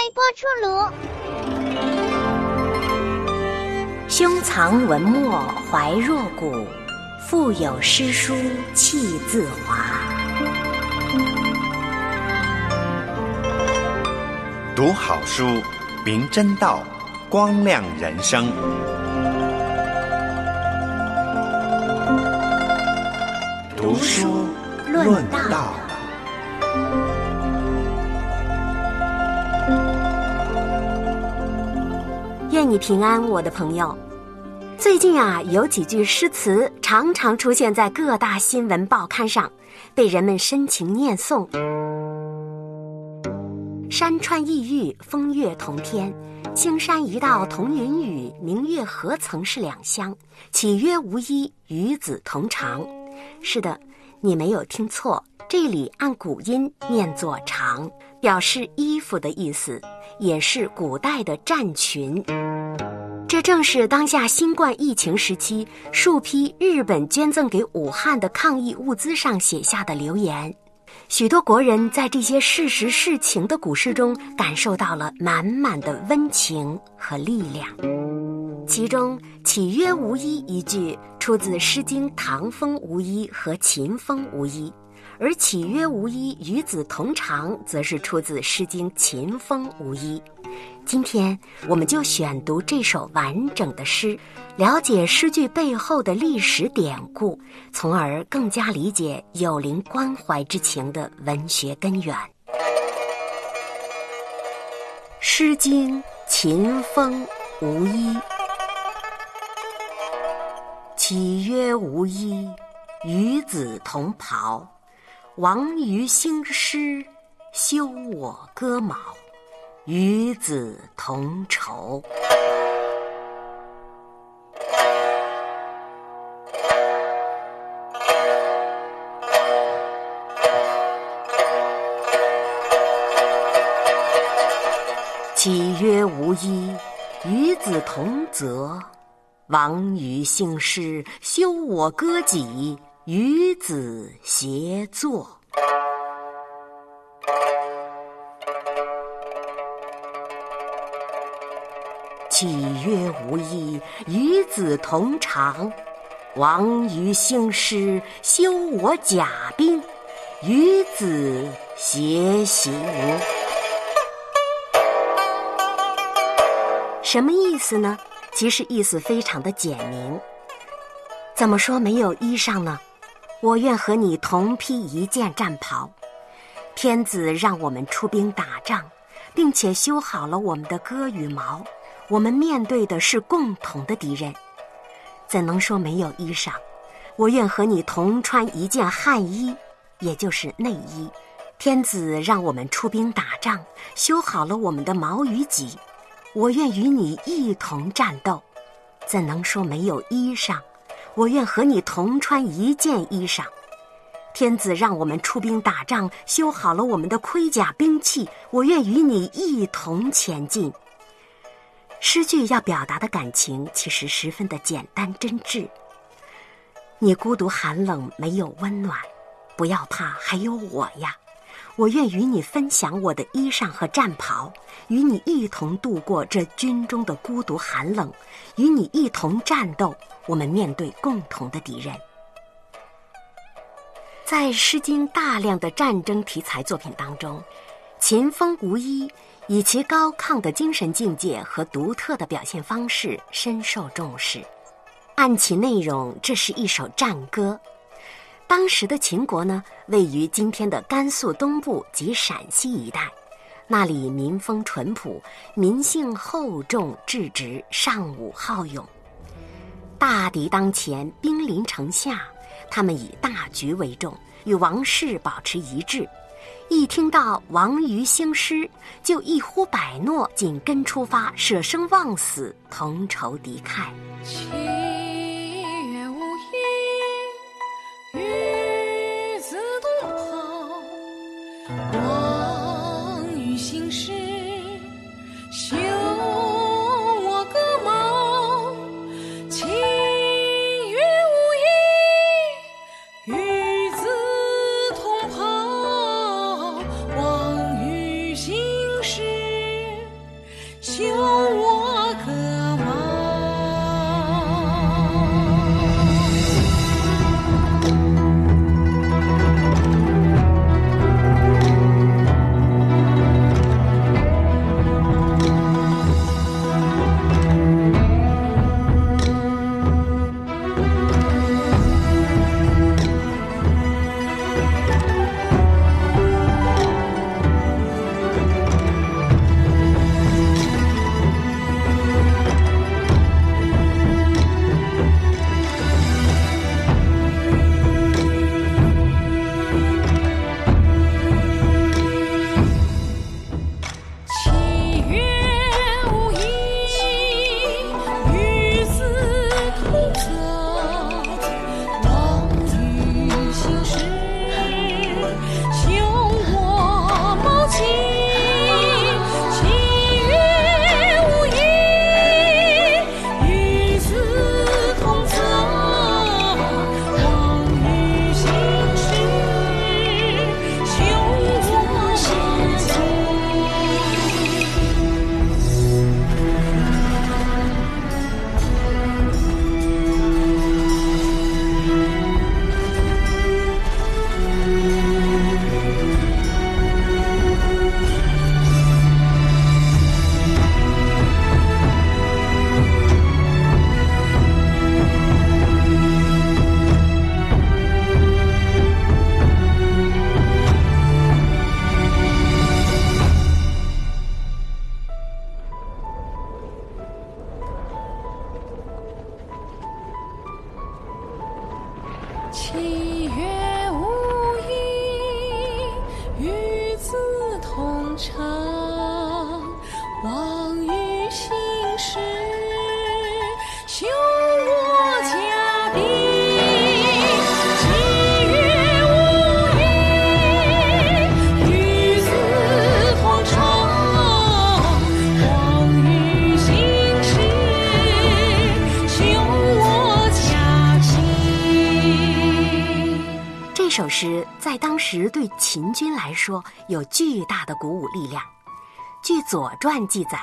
微波出炉。胸藏文墨怀若谷，腹有诗书气自华。读好书，明真道，光亮人生。读书论道。你平安，我的朋友。最近啊，有几句诗词常常出现在各大新闻报刊上，被人们深情念诵。山川异域，风月同天；青山一道同云雨，明月何曾是两乡？岂曰无衣，与子同裳。是的，你没有听错，这里按古音念作“裳”，表示衣服的意思，也是古代的战裙。这正是当下新冠疫情时期，数批日本捐赠给武汉的抗疫物资上写下的留言。许多国人在这些事实事情的古诗中，感受到了满满的温情和力量。其中“岂曰无衣”一句出自《诗经·唐风无衣》和《秦风无衣》，而“岂曰无衣，与子同裳”则是出自《诗经·秦风无衣》。今天，我们就选读这首完整的诗，了解诗句背后的历史典故，从而更加理解有灵关怀之情的文学根源。《诗经·秦风无衣》：岂曰无衣，与子同袍。王于兴师，修我戈矛。与子同仇。岂曰无衣，与子同泽。王于兴师，修我戈戟，与子偕作。岂曰无衣，与子同裳。王于兴师，修我甲兵，与子偕行。什么意思呢？其实意思非常的简明。怎么说没有衣裳呢？我愿和你同披一件战袍。天子让我们出兵打仗，并且修好了我们的戈与矛。我们面对的是共同的敌人，怎能说没有衣裳？我愿和你同穿一件汗衣，也就是内衣。天子让我们出兵打仗，修好了我们的矛与戟，我愿与你一同战斗，怎能说没有衣裳？我愿和你同穿一件衣裳。天子让我们出兵打仗，修好了我们的盔甲兵器，我愿与你一同前进。诗句要表达的感情其实十分的简单真挚。你孤独寒冷，没有温暖，不要怕，还有我呀！我愿与你分享我的衣裳和战袍，与你一同度过这军中的孤独寒冷，与你一同战斗。我们面对共同的敌人。在《诗经》大量的战争题材作品当中，《秦风无衣》。以其高亢的精神境界和独特的表现方式深受重视。按其内容，这是一首战歌。当时的秦国呢，位于今天的甘肃东部及陕西一带，那里民风淳朴，民性厚重质直，尚武好勇。大敌当前，兵临城下，他们以大局为重，与王室保持一致。一听到王于兴师，就一呼百诺，紧跟出发，舍生忘死，同仇敌忾。在当时对秦军来说有巨大的鼓舞力量。据《左传》记载，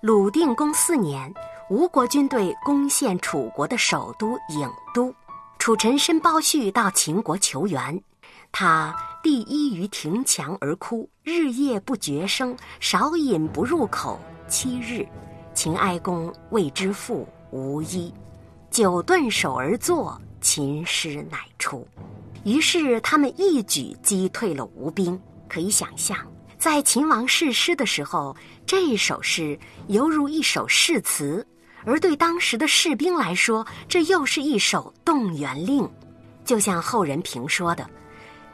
鲁定公四年，吴国军队攻陷楚国的首都郢都，楚臣申包胥到秦国求援，他第一于庭墙而哭，日夜不绝声，少饮不入口七日。秦哀公谓之父无衣，久顿首而坐，秦师乃出。于是他们一举击退了吴兵。可以想象，在秦王誓师的时候，这首诗犹如一首誓词；而对当时的士兵来说，这又是一首动员令。就像后人评说的：“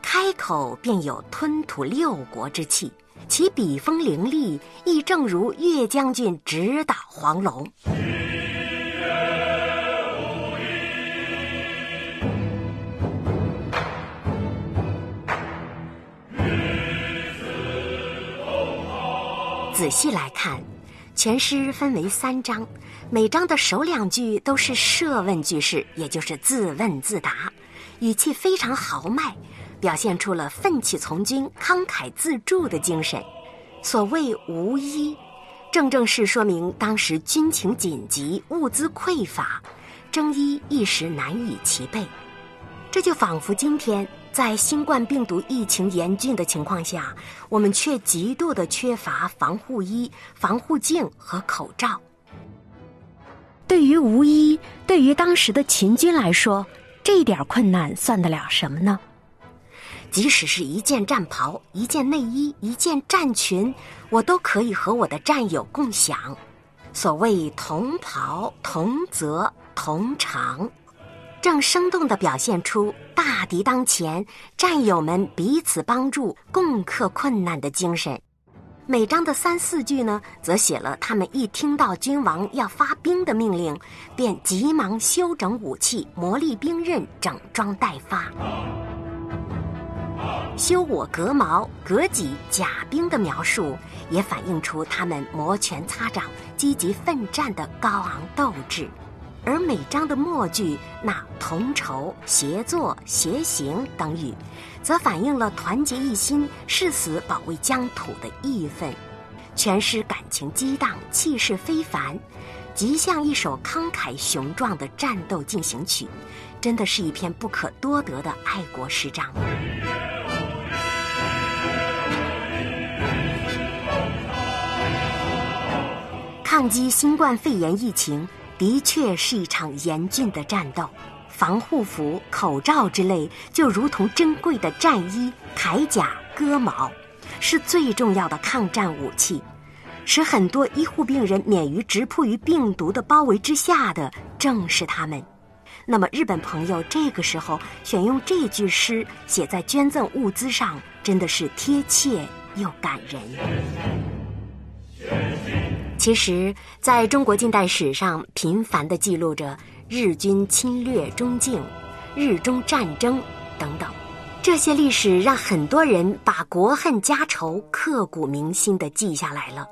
开口便有吞吐六国之气，其笔锋凌厉，亦正如岳将军直捣黄龙。”仔细来看，全诗分为三章，每章的首两句都是设问句式，也就是自问自答，语气非常豪迈，表现出了奋起从军、慷慨自助的精神。所谓“无衣”，正正是说明当时军情紧急、物资匮乏，征衣一时难以齐备。这就仿佛今天。在新冠病毒疫情严峻的情况下，我们却极度的缺乏防护衣、防护镜和口罩。对于无衣，对于当时的秦军来说，这点困难算得了什么呢？即使是一件战袍、一件内衣、一件战裙，我都可以和我的战友共享。所谓同袍、同泽、同长。正生动地表现出大敌当前，战友们彼此帮助、共克困难的精神。每章的三四句呢，则写了他们一听到君王要发兵的命令，便急忙修整武器、磨砺兵刃、整装待发。修我革矛、革戟、甲兵的描述，也反映出他们摩拳擦掌、积极奋战的高昂斗志。而每章的末句那同仇、协作、协行等语，则反映了团结一心、誓死保卫疆土的义愤。全诗感情激荡，气势非凡，极像一首慷慨雄壮的战斗进行曲，真的是一篇不可多得的爱国诗章。抗击新冠肺炎疫情。的确是一场严峻的战斗，防护服、口罩之类就如同珍贵的战衣、铠甲、戈矛，是最重要的抗战武器，使很多医护病人免于直扑于病毒的包围之下的正是他们。那么，日本朋友这个时候选用这句诗写在捐赠物资上，真的是贴切又感人。其实，在中国近代史上，频繁地记录着日军侵略中境、日中战争等等，这些历史让很多人把国恨家仇刻骨铭心地记下来了。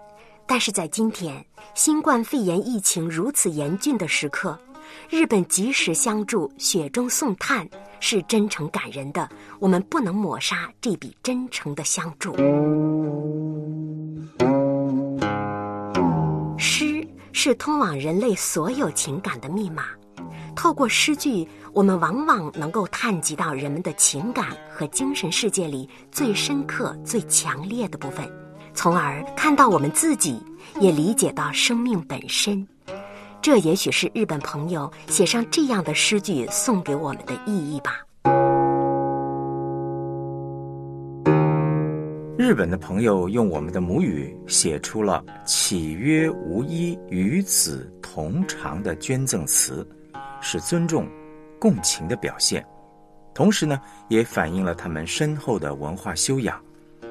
但是在今天，新冠肺炎疫情如此严峻的时刻，日本及时相助、雪中送炭，是真诚感人的。我们不能抹杀这笔真诚的相助。是通往人类所有情感的密码。透过诗句，我们往往能够探及到人们的情感和精神世界里最深刻、最强烈的部分，从而看到我们自己，也理解到生命本身。这也许是日本朋友写上这样的诗句送给我们的意义吧。日本的朋友用我们的母语写出了“岂曰无衣，与子同长”的捐赠词，是尊重、共情的表现。同时呢，也反映了他们深厚的文化修养。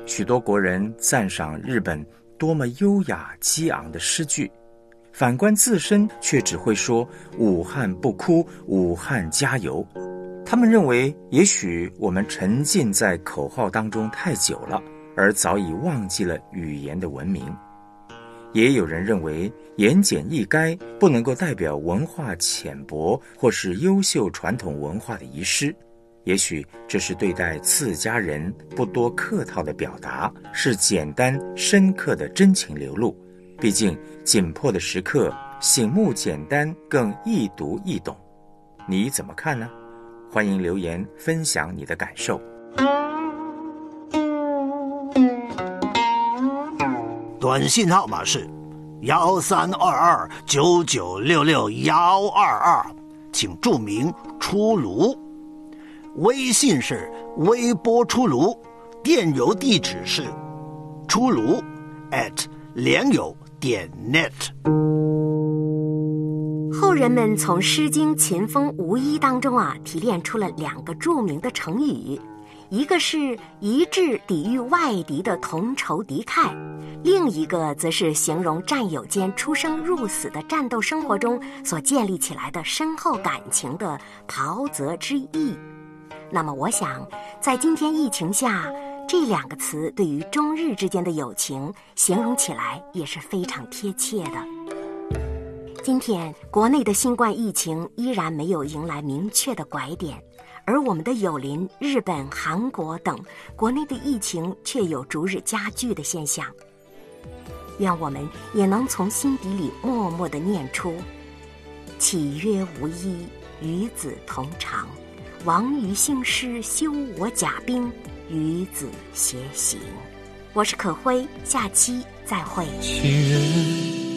许多国人赞赏日本多么优雅激昂的诗句，反观自身却只会说“武汉不哭，武汉加油”。他们认为，也许我们沉浸在口号当中太久了。而早已忘记了语言的文明，也有人认为言简意赅不能够代表文化浅薄或是优秀传统文化的遗失。也许这是对待次家人不多客套的表达，是简单深刻的真情流露。毕竟紧迫的时刻，醒目简单更易读易懂。你怎么看呢？欢迎留言分享你的感受。短信号码是幺三二二九九六六幺二二，请注明“出炉”。微信是微波出炉，电邮地址是出炉 at 联友点 net。后人们从《诗经·秦风·无衣》当中啊提炼出了两个著名的成语，一个是一致抵御外敌的同仇敌忾，另一个则是形容战友间出生入死的战斗生活中所建立起来的深厚感情的袍泽之意。那么，我想，在今天疫情下，这两个词对于中日之间的友情形容起来也是非常贴切的。今天，国内的新冠疫情依然没有迎来明确的拐点，而我们的友邻日本、韩国等国内的疫情却有逐日加剧的现象。愿我们也能从心底里默默的念出：“岂曰无衣，与子同裳。”王于兴师，修我甲兵，与子偕行。我是可辉，下期再会。情人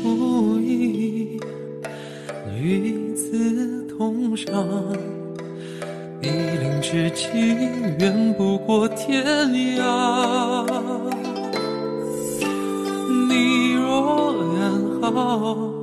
无义，与子同裳。一林之计，远不过天涯。你若安好。